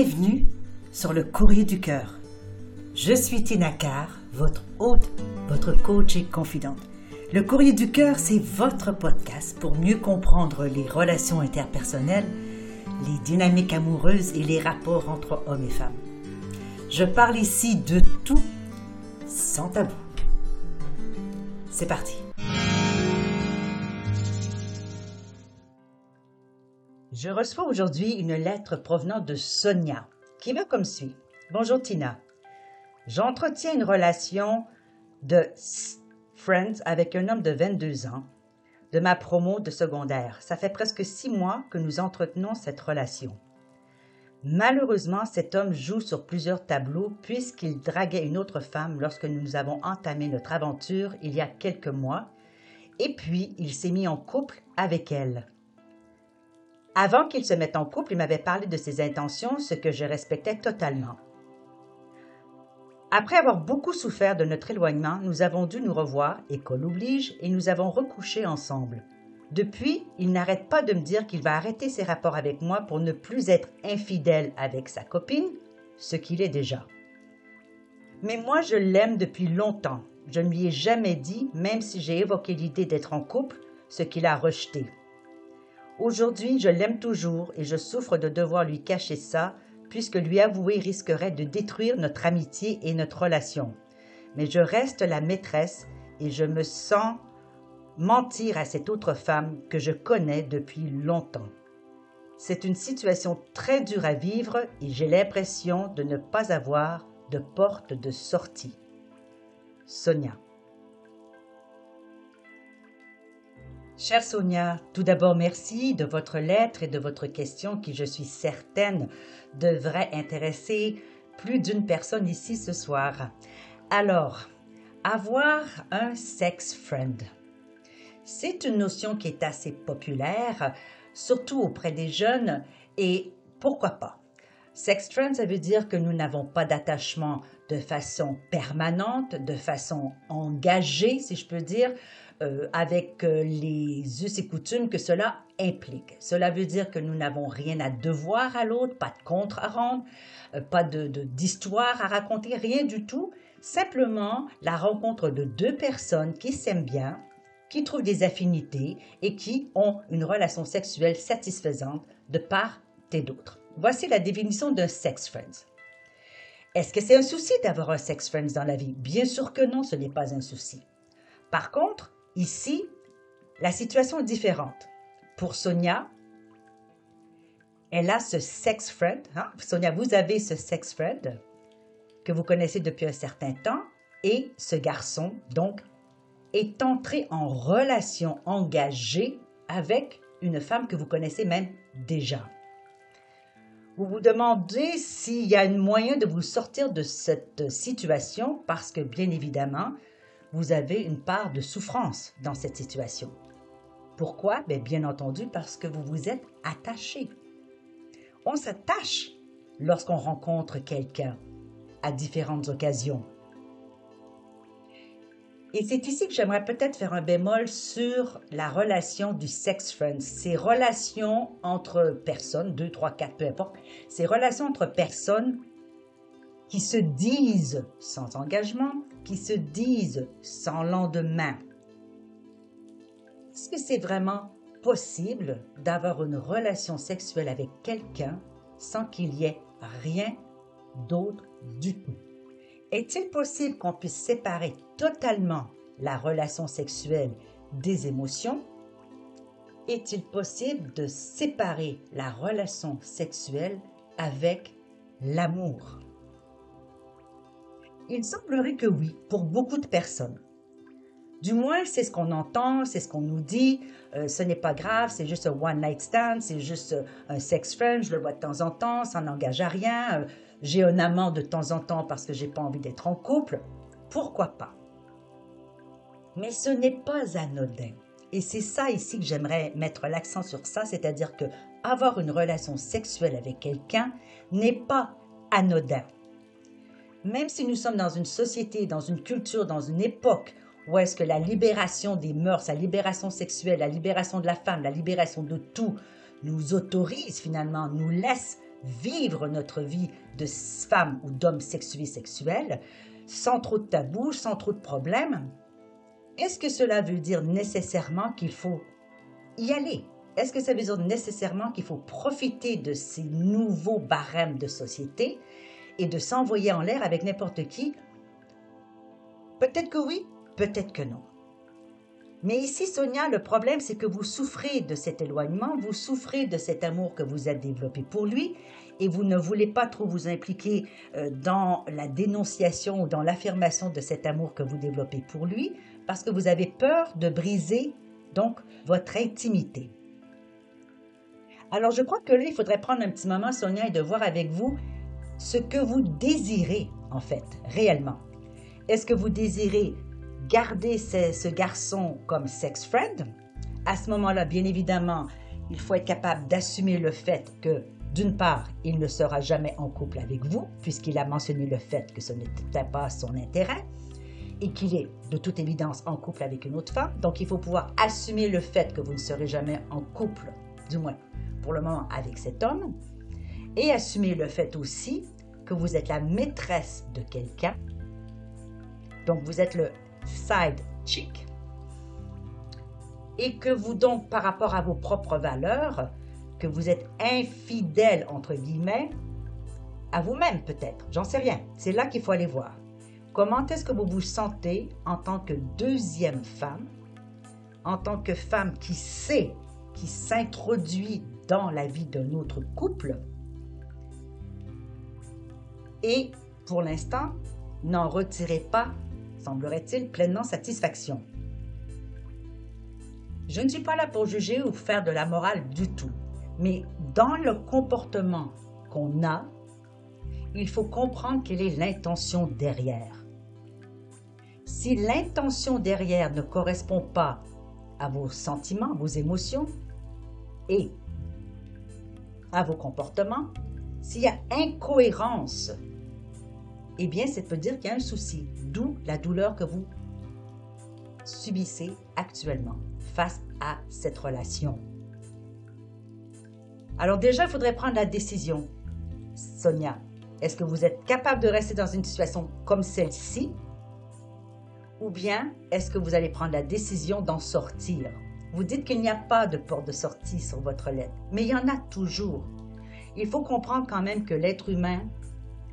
Bienvenue sur le courrier du cœur. Je suis Tina Carr, votre hôte, votre coach et confidente. Le courrier du cœur, c'est votre podcast pour mieux comprendre les relations interpersonnelles, les dynamiques amoureuses et les rapports entre hommes et femmes. Je parle ici de tout sans tabou. C'est parti. Je reçois aujourd'hui une lettre provenant de Sonia, qui va comme suit. Bonjour Tina. J'entretiens une relation de friends avec un homme de 22 ans de ma promo de secondaire. Ça fait presque six mois que nous entretenons cette relation. Malheureusement, cet homme joue sur plusieurs tableaux puisqu'il draguait une autre femme lorsque nous avons entamé notre aventure il y a quelques mois, et puis il s'est mis en couple avec elle. Avant qu'il se mette en couple, il m'avait parlé de ses intentions, ce que je respectais totalement. Après avoir beaucoup souffert de notre éloignement, nous avons dû nous revoir, école oblige, et nous avons recouché ensemble. Depuis, il n'arrête pas de me dire qu'il va arrêter ses rapports avec moi pour ne plus être infidèle avec sa copine, ce qu'il est déjà. Mais moi, je l'aime depuis longtemps. Je ne lui ai jamais dit, même si j'ai évoqué l'idée d'être en couple, ce qu'il a rejeté. Aujourd'hui, je l'aime toujours et je souffre de devoir lui cacher ça, puisque lui avouer risquerait de détruire notre amitié et notre relation. Mais je reste la maîtresse et je me sens mentir à cette autre femme que je connais depuis longtemps. C'est une situation très dure à vivre et j'ai l'impression de ne pas avoir de porte de sortie. Sonia. Chère Sonia, tout d'abord merci de votre lettre et de votre question qui, je suis certaine, devrait intéresser plus d'une personne ici ce soir. Alors, avoir un sex friend. C'est une notion qui est assez populaire, surtout auprès des jeunes, et pourquoi pas? Sex friend, ça veut dire que nous n'avons pas d'attachement de façon permanente, de façon engagée, si je peux dire, euh, avec euh, les us et coutumes que cela implique. Cela veut dire que nous n'avons rien à devoir à l'autre, pas de contre à rendre, euh, pas de d'histoire à raconter, rien du tout. Simplement la rencontre de deux personnes qui s'aiment bien, qui trouvent des affinités et qui ont une relation sexuelle satisfaisante de part et d'autre. Voici la définition d'un sex friend. Est-ce que c'est un souci d'avoir un sex friend dans la vie? Bien sûr que non, ce n'est pas un souci. Par contre, Ici, la situation est différente. Pour Sonia, elle a ce sex friend. Hein? Sonia, vous avez ce sex friend que vous connaissez depuis un certain temps et ce garçon, donc, est entré en relation engagée avec une femme que vous connaissez même déjà. Vous vous demandez s'il y a un moyen de vous sortir de cette situation parce que, bien évidemment, vous avez une part de souffrance dans cette situation. Pourquoi? Bien, bien entendu parce que vous vous êtes attaché. On s'attache lorsqu'on rencontre quelqu'un à différentes occasions. Et c'est ici que j'aimerais peut-être faire un bémol sur la relation du sex friend, ces relations entre personnes, deux, trois, quatre, peu importe, ces relations entre personnes qui se disent sans engagement, qui se disent sans lendemain. Est-ce que c'est vraiment possible d'avoir une relation sexuelle avec quelqu'un sans qu'il y ait rien d'autre du tout? Est-il possible qu'on puisse séparer totalement la relation sexuelle des émotions? Est-il possible de séparer la relation sexuelle avec l'amour? Il semblerait que oui, pour beaucoup de personnes. Du moins, c'est ce qu'on entend, c'est ce qu'on nous dit. Euh, ce n'est pas grave, c'est juste un one night stand, c'est juste euh, un sex friend, je le vois de temps en temps, ça n'engage à rien. Euh, j'ai un amant de temps en temps parce que j'ai pas envie d'être en couple. Pourquoi pas? Mais ce n'est pas anodin. Et c'est ça ici que j'aimerais mettre l'accent sur ça, c'est-à-dire que avoir une relation sexuelle avec quelqu'un n'est pas anodin même si nous sommes dans une société, dans une culture, dans une époque où est-ce que la libération des mœurs, la libération sexuelle, la libération de la femme, la libération de tout nous autorise finalement, nous laisse vivre notre vie de femme ou d'homme sexué sexuel sans trop de tabous, sans trop de problèmes, est-ce que cela veut dire nécessairement qu'il faut y aller? Est-ce que ça veut dire nécessairement qu'il faut profiter de ces nouveaux barèmes de société? Et de s'envoyer en l'air avec n'importe qui? Peut-être que oui, peut-être que non. Mais ici, Sonia, le problème, c'est que vous souffrez de cet éloignement, vous souffrez de cet amour que vous avez développé pour lui, et vous ne voulez pas trop vous impliquer euh, dans la dénonciation ou dans l'affirmation de cet amour que vous développez pour lui, parce que vous avez peur de briser donc votre intimité. Alors, je crois que là, il faudrait prendre un petit moment, Sonia, et de voir avec vous ce que vous désirez, en fait, réellement. Est-ce que vous désirez garder ce, garçon comme sex friend, à ce moment-là, bien évidemment, il faut être capable d'assumer le fait que, d'une part, il ne sera jamais en couple avec vous, puisqu'il a mentionné le fait que ce n'était pas son intérêt, et qu'il est de toute évidence en couple avec une autre femme. Donc, il faut pouvoir assumer le fait que vous ne serez jamais en couple, du moins pour le moment, avec cet homme, et assumer le fait aussi que vous êtes la maîtresse de quelqu'un. Donc, vous êtes le side chick et que vous donc par rapport à vos propres valeurs, que vous êtes infidèle entre guillemets à vous-même peut-être, j'en sais rien. C'est là qu'il faut aller voir. Comment est-ce que vous vous sentez en tant que deuxième femme, en tant que femme qui sait, qui s'introduit dans la vie d'un autre couple et pour l'instant, n'en retirez pas semblerait-il, pleinement satisfaction. Je ne suis pas là pour juger ou faire de la morale du tout, mais dans le comportement qu'on a, il faut comprendre quelle est l'intention derrière. Si l'intention derrière ne correspond pas à vos sentiments, vos émotions et à vos comportements, s'il y a incohérence eh bien, ça peut dire qu'il y a un souci, d'où la douleur que vous subissez actuellement face à cette relation. Alors déjà, il faudrait prendre la décision. Sonia, est-ce que vous êtes capable de rester dans une situation comme celle-ci? Ou bien est-ce que vous allez prendre la décision d'en sortir? Vous dites qu'il n'y a pas de porte de sortie sur votre lettre, mais il y en a toujours. Il faut comprendre quand même que l'être humain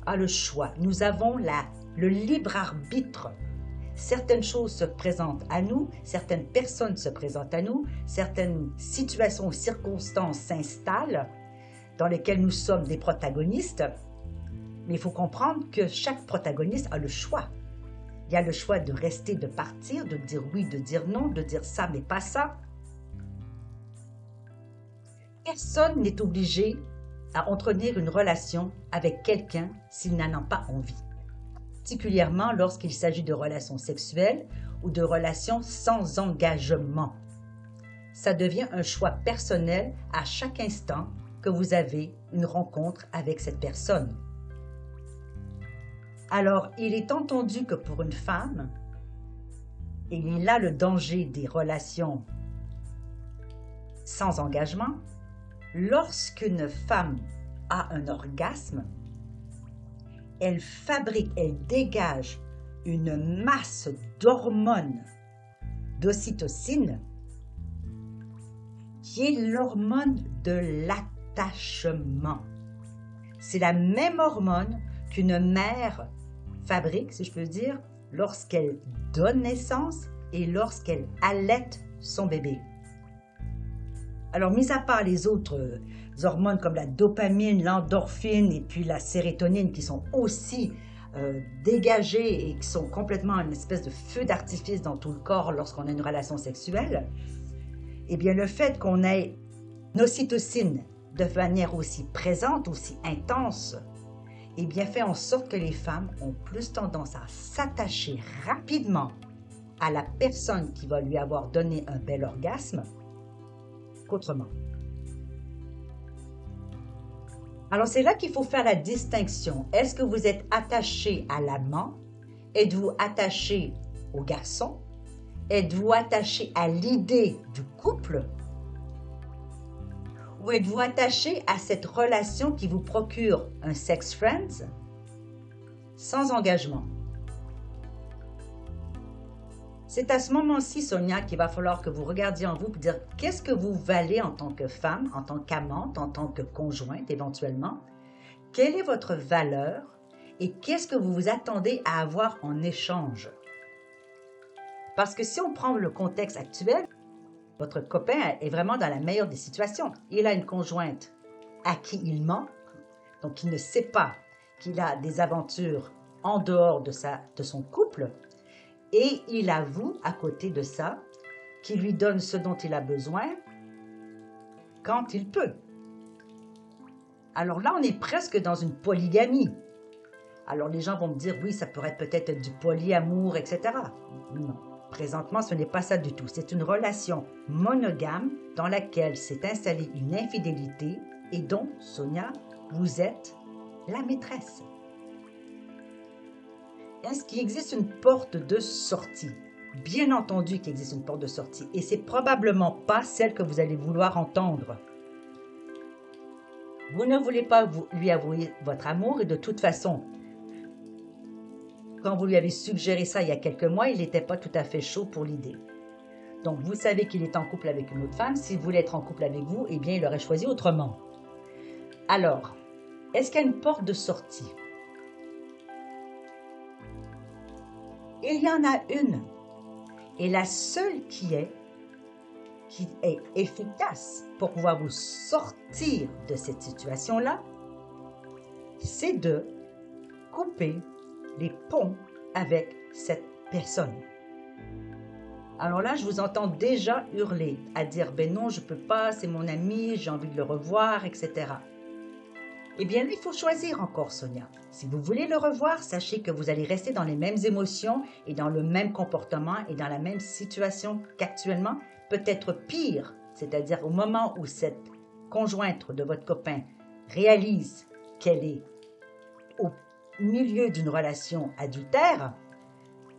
a le choix. Nous avons la, le libre arbitre. Certaines choses se présentent à nous, certaines personnes se présentent à nous, certaines situations ou circonstances s'installent dans lesquelles nous sommes des protagonistes. Mais il faut comprendre que chaque protagoniste a le choix. Il y a le choix de rester, de partir, de dire oui, de dire non, de dire ça, mais pas ça. Personne n'est obligé à entretenir une relation avec quelqu'un s'il n'en a pas envie, particulièrement lorsqu'il s'agit de relations sexuelles ou de relations sans engagement. Ça devient un choix personnel à chaque instant que vous avez une rencontre avec cette personne. Alors, il est entendu que pour une femme, il y a là le danger des relations sans engagement, lorsqu'une femme a un orgasme, elle fabrique, elle dégage une masse d'hormones d'ocytocine qui est l'hormone de l'attachement. C'est la même hormone qu'une mère fabrique, si je peux dire, lorsqu'elle donne naissance et lorsqu'elle allaite son bébé. Alors, mis à part les autres euh, hormones comme la dopamine, l'endorphine et puis la sérotonine qui sont aussi euh, dégagées et qui sont complètement une espèce de feu d'artifice dans tout le corps lorsqu'on a une relation sexuelle, eh bien, le fait qu'on ait une ocytocine de manière aussi présente, aussi intense, eh bien, fait en sorte que les femmes ont plus tendance à s'attacher rapidement à la personne qui va lui avoir donné un bel orgasme Alors c'est là qu'il faut faire la distinction. Est-ce que vous êtes attaché à l'amant? Êtes-vous attaché au garçon? Êtes-vous attaché à l'idée du couple? Ou êtes-vous attaché à cette relation qui vous procure un sex friends? Sans engagement? C'est à ce moment-ci, Sonia, qu'il va falloir que vous regardiez en vous pour dire qu'est-ce que vous valez en tant que femme, en tant qu'amante, en tant que conjointe éventuellement? Quelle est votre valeur et qu'est-ce que vous vous attendez à avoir en échange? Parce que si on prend le contexte actuel, votre copain est vraiment dans la meilleure des situations. Il a une conjointe à qui il ment, donc il ne sait pas qu'il a des aventures en dehors de, sa, de son couple, et il avoue à côté de ça qu'il lui donne ce dont il a besoin quand il peut. Alors là, on est presque dans une polygamie. Alors les gens vont me dire, oui, ça pourrait être peut-être du polyamour, etc. Non, présentement, ce n'est pas ça du tout. C'est une relation monogame dans laquelle s'est installée une infidélité et dont, Sonia, vous êtes la maîtresse. Est-ce qu'il existe une porte de sortie? Bien entendu qu'il existe une porte de sortie et c'est probablement pas celle que vous allez vouloir entendre. Vous ne voulez pas lui avouer votre amour et de toute façon, quand vous lui avez suggéré ça il y a quelques mois, il n'était pas tout à fait chaud pour l'idée. Donc vous savez qu'il est en couple avec une autre femme. S'il voulait être en couple avec vous, eh bien il aurait choisi autrement. Alors, est-ce qu'il y a une porte de sortie? Il y en a une. Et la seule qui est, qui est efficace pour pouvoir vous sortir de cette situation-là, c'est de couper les ponts avec cette personne. Alors là, je vous entends déjà hurler, à dire ben non, je peux pas, c'est mon ami, j'ai envie de le revoir, etc. Eh bien, il faut choisir encore, Sonia. Si vous voulez le revoir, sachez que vous allez rester dans les mêmes émotions et dans le même comportement et dans la même situation qu'actuellement, peut-être pire, c'est-à-dire au moment où cette conjointe de votre copain réalise qu'elle est au milieu d'une relation adultère,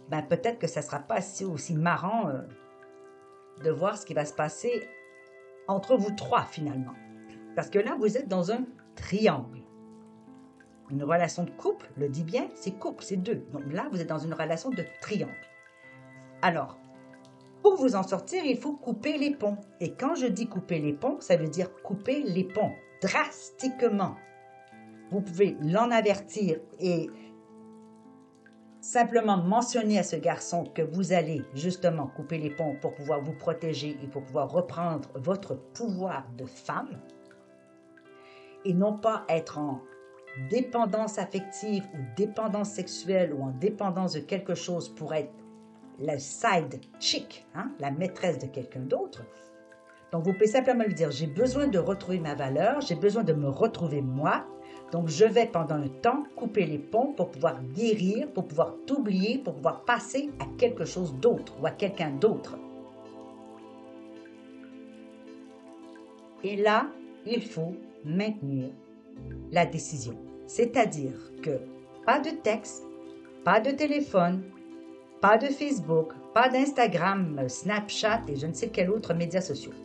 ben peut-être que ça ne sera pas aussi, aussi marrant euh, de voir ce qui va se passer entre vous trois finalement. Parce que là, vous êtes dans un triangle. Une relation de couple, le dit bien, c'est couple, c'est deux. Donc là, vous êtes dans une relation de triangle. Alors, pour vous en sortir, il faut couper les ponts. Et quand je dis couper les ponts, ça veut dire couper les ponts drastiquement. Vous pouvez l'en avertir et simplement mentionner à ce garçon que vous allez justement couper les ponts pour pouvoir vous protéger et pour pouvoir reprendre votre pouvoir de femme et non pas être en dépendance affective ou dépendance sexuelle ou en dépendance de quelque chose pour être la side chick, hein, la maîtresse de quelqu'un d'autre. Donc, vous pouvez simplement lui dire, j'ai besoin de retrouver ma valeur, j'ai besoin de me retrouver moi. Donc, je vais pendant un temps couper les ponts pour pouvoir guérir, pour pouvoir t'oublier, pour pouvoir passer à quelque chose d'autre ou à quelqu'un d'autre. Et là, il faut maintenir la décision. C'est-à-dire que pas de texte, pas de téléphone, pas de Facebook, pas d'Instagram, Snapchat et je ne sais quel autre média social.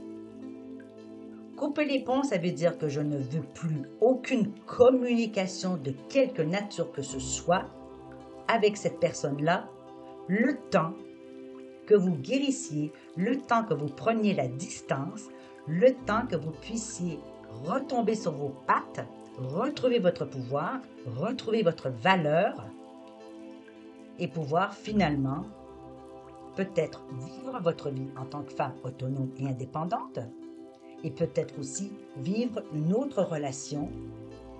Couper les ponts, ça veut dire que je ne veux plus aucune communication de quelque nature que ce soit avec cette personne-là, le temps que vous guérissiez, le temps que vous preniez la distance, le temps que vous puissiez retomber sur vos pattes, retrouver votre pouvoir, retrouver votre valeur et pouvoir finalement peut-être vivre votre vie en tant que femme autonome et indépendante et peut-être aussi vivre une autre relation,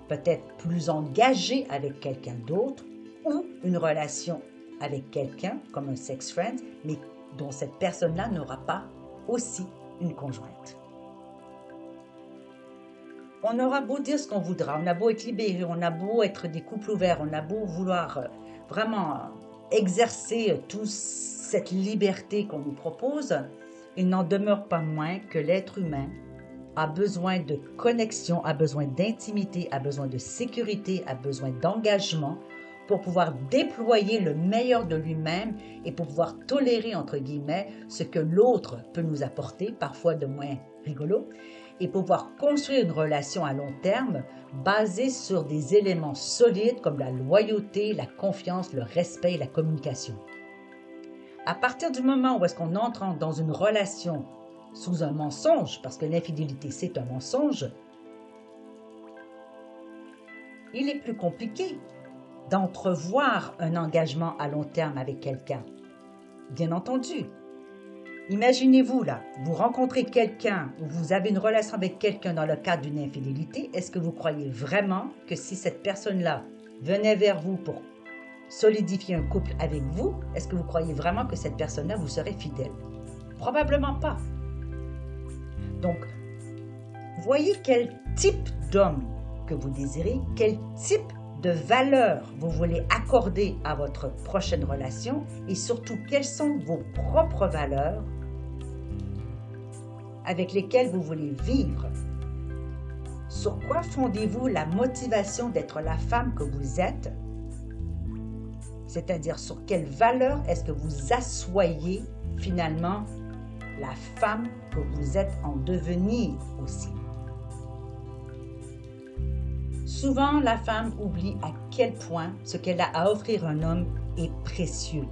peut-être plus engagée avec quelqu'un d'autre ou une relation avec quelqu'un comme un sex friend, mais dont cette personne-là n'aura pas aussi une conjointe on aura beau dire ce qu'on voudra, on a beau être libéré, on a beau être des couples ouverts, on a beau vouloir euh, vraiment exercer euh, toute cette liberté qu'on nous propose, il n'en demeure pas moins que l'être humain a besoin de connexion, a besoin d'intimité, a besoin de sécurité, a besoin d'engagement pour pouvoir déployer le meilleur de lui-même et pour pouvoir tolérer, entre guillemets, ce que l'autre peut nous apporter, parfois de moins rigolo, et pouvoir construire une relation à long terme basée sur des éléments solides comme la loyauté, la confiance, le respect et la communication. À partir du moment où est-ce qu'on entre dans une relation sous un mensonge, parce que l'infidélité c'est un mensonge, il est plus compliqué d'entrevoir un engagement à long terme avec quelqu'un. Bien entendu. Imaginez-vous là, vous rencontrez quelqu'un ou vous avez une relation avec quelqu'un dans le cadre d'une infidélité, est-ce que vous croyez vraiment que si cette personne-là venait vers vous pour solidifier un couple avec vous, est-ce que vous croyez vraiment que cette personne-là vous serait fidèle? Probablement pas. Donc, voyez quel type d'homme que vous désirez, quel type de valeurs vous voulez accorder à votre prochaine relation et surtout quelles sont vos propres valeurs avec lesquelles vous voulez vivre. Sur quoi fondez-vous la motivation d'être la femme que vous êtes? C'est-à-dire sur quelles valeurs est-ce que vous assoyez finalement la femme que vous êtes en devenir aussi? Souvent, la femme oublie à quel point ce qu'elle a à offrir un homme est précieux.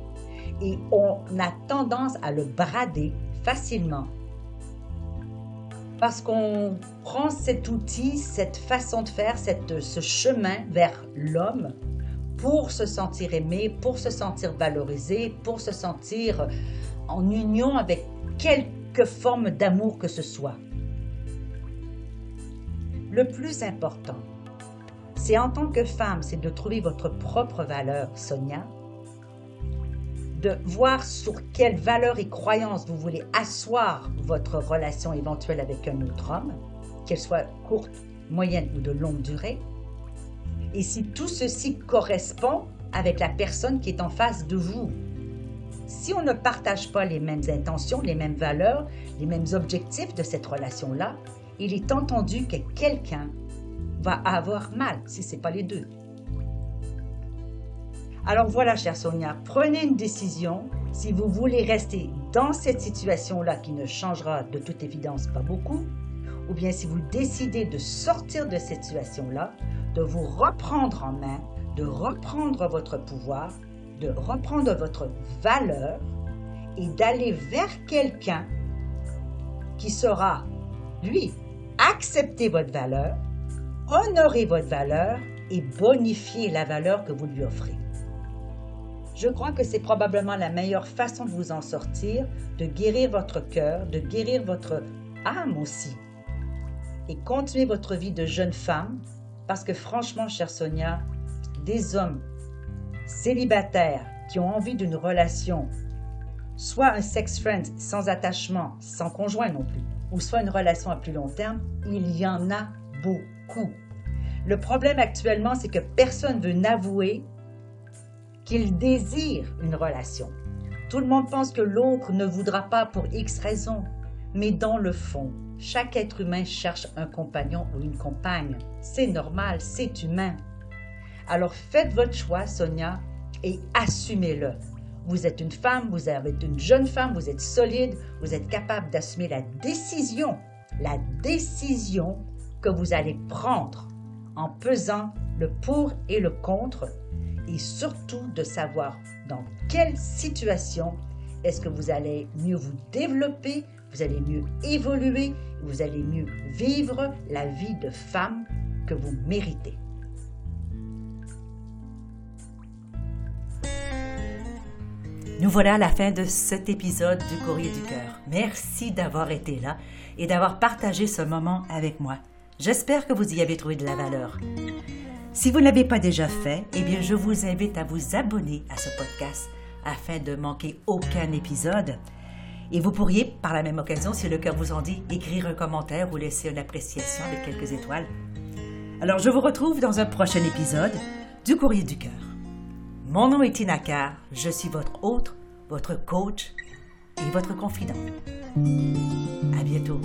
Et on a tendance à le brader facilement. Parce qu'on prend cet outil, cette façon de faire, cette, ce chemin vers l'homme pour se sentir aimé, pour se sentir valorisé, pour se sentir en union avec quelque forme d'amour que ce soit. Le plus important, c'est en tant que femme, c'est de trouver votre propre valeur, Sonia, de voir sur quelles valeurs et croyances vous voulez asseoir votre relation éventuelle avec un autre homme, qu'elle soit courte, moyenne ou de longue durée, et si tout ceci correspond avec la personne qui est en face de vous. Si on ne partage pas les mêmes intentions, les mêmes valeurs, les mêmes objectifs de cette relation-là, il est entendu que quelqu'un va avoir mal si ce n'est pas les deux. Alors voilà, chère Sonia, prenez une décision. Si vous voulez rester dans cette situation-là qui ne changera de toute évidence pas beaucoup, ou bien si vous décidez de sortir de cette situation-là, de vous reprendre en main, de reprendre votre pouvoir, de reprendre votre valeur et d'aller vers quelqu'un qui saura, lui, accepter votre valeur, honorer votre valeur et bonifier la valeur que vous lui offrez. Je crois que c'est probablement la meilleure façon de vous en sortir, de guérir votre cœur, de guérir votre âme aussi. Et continuer votre vie de jeune femme, parce que franchement, chère Sonia, des hommes célibataires qui ont envie d'une relation, soit un sex friend sans attachement, sans conjoint non plus, ou soit une relation à plus long terme, il y en a beaucoup. Le problème actuellement, c'est que personne ne veut n'avouer qu'il désire une relation. Tout le monde pense que l'autre ne voudra pas pour X raisons. Mais dans le fond, chaque être humain cherche un compagnon ou une compagne. C'est normal, c'est humain. Alors faites votre choix, Sonia, et assumez-le. Vous êtes une femme, vous êtes une jeune femme, vous êtes solide, vous êtes capable d'assumer la décision, la décision que vous allez prendre en pesant le pour et le contre et surtout de savoir dans quelle situation est-ce que vous allez mieux vous développer, vous allez mieux évoluer, vous allez mieux vivre la vie de femme que vous méritez. Nous voilà à la fin de cet épisode du Courrier du Cœur. Merci d'avoir été là et d'avoir partagé ce moment avec moi. J'espère que vous y avez trouvé de la valeur. Si vous ne l'avez pas déjà fait, eh bien, je vous invite à vous abonner à ce podcast afin de manquer aucun épisode. Et vous pourriez, par la même occasion, si le cœur vous en dit, écrire un commentaire ou laisser une appréciation avec quelques étoiles. Alors, je vous retrouve dans un prochain épisode du Courrier du Cœur. Mon nom est Tina Carr, je suis votre hôte, votre coach et votre confident. À bientôt.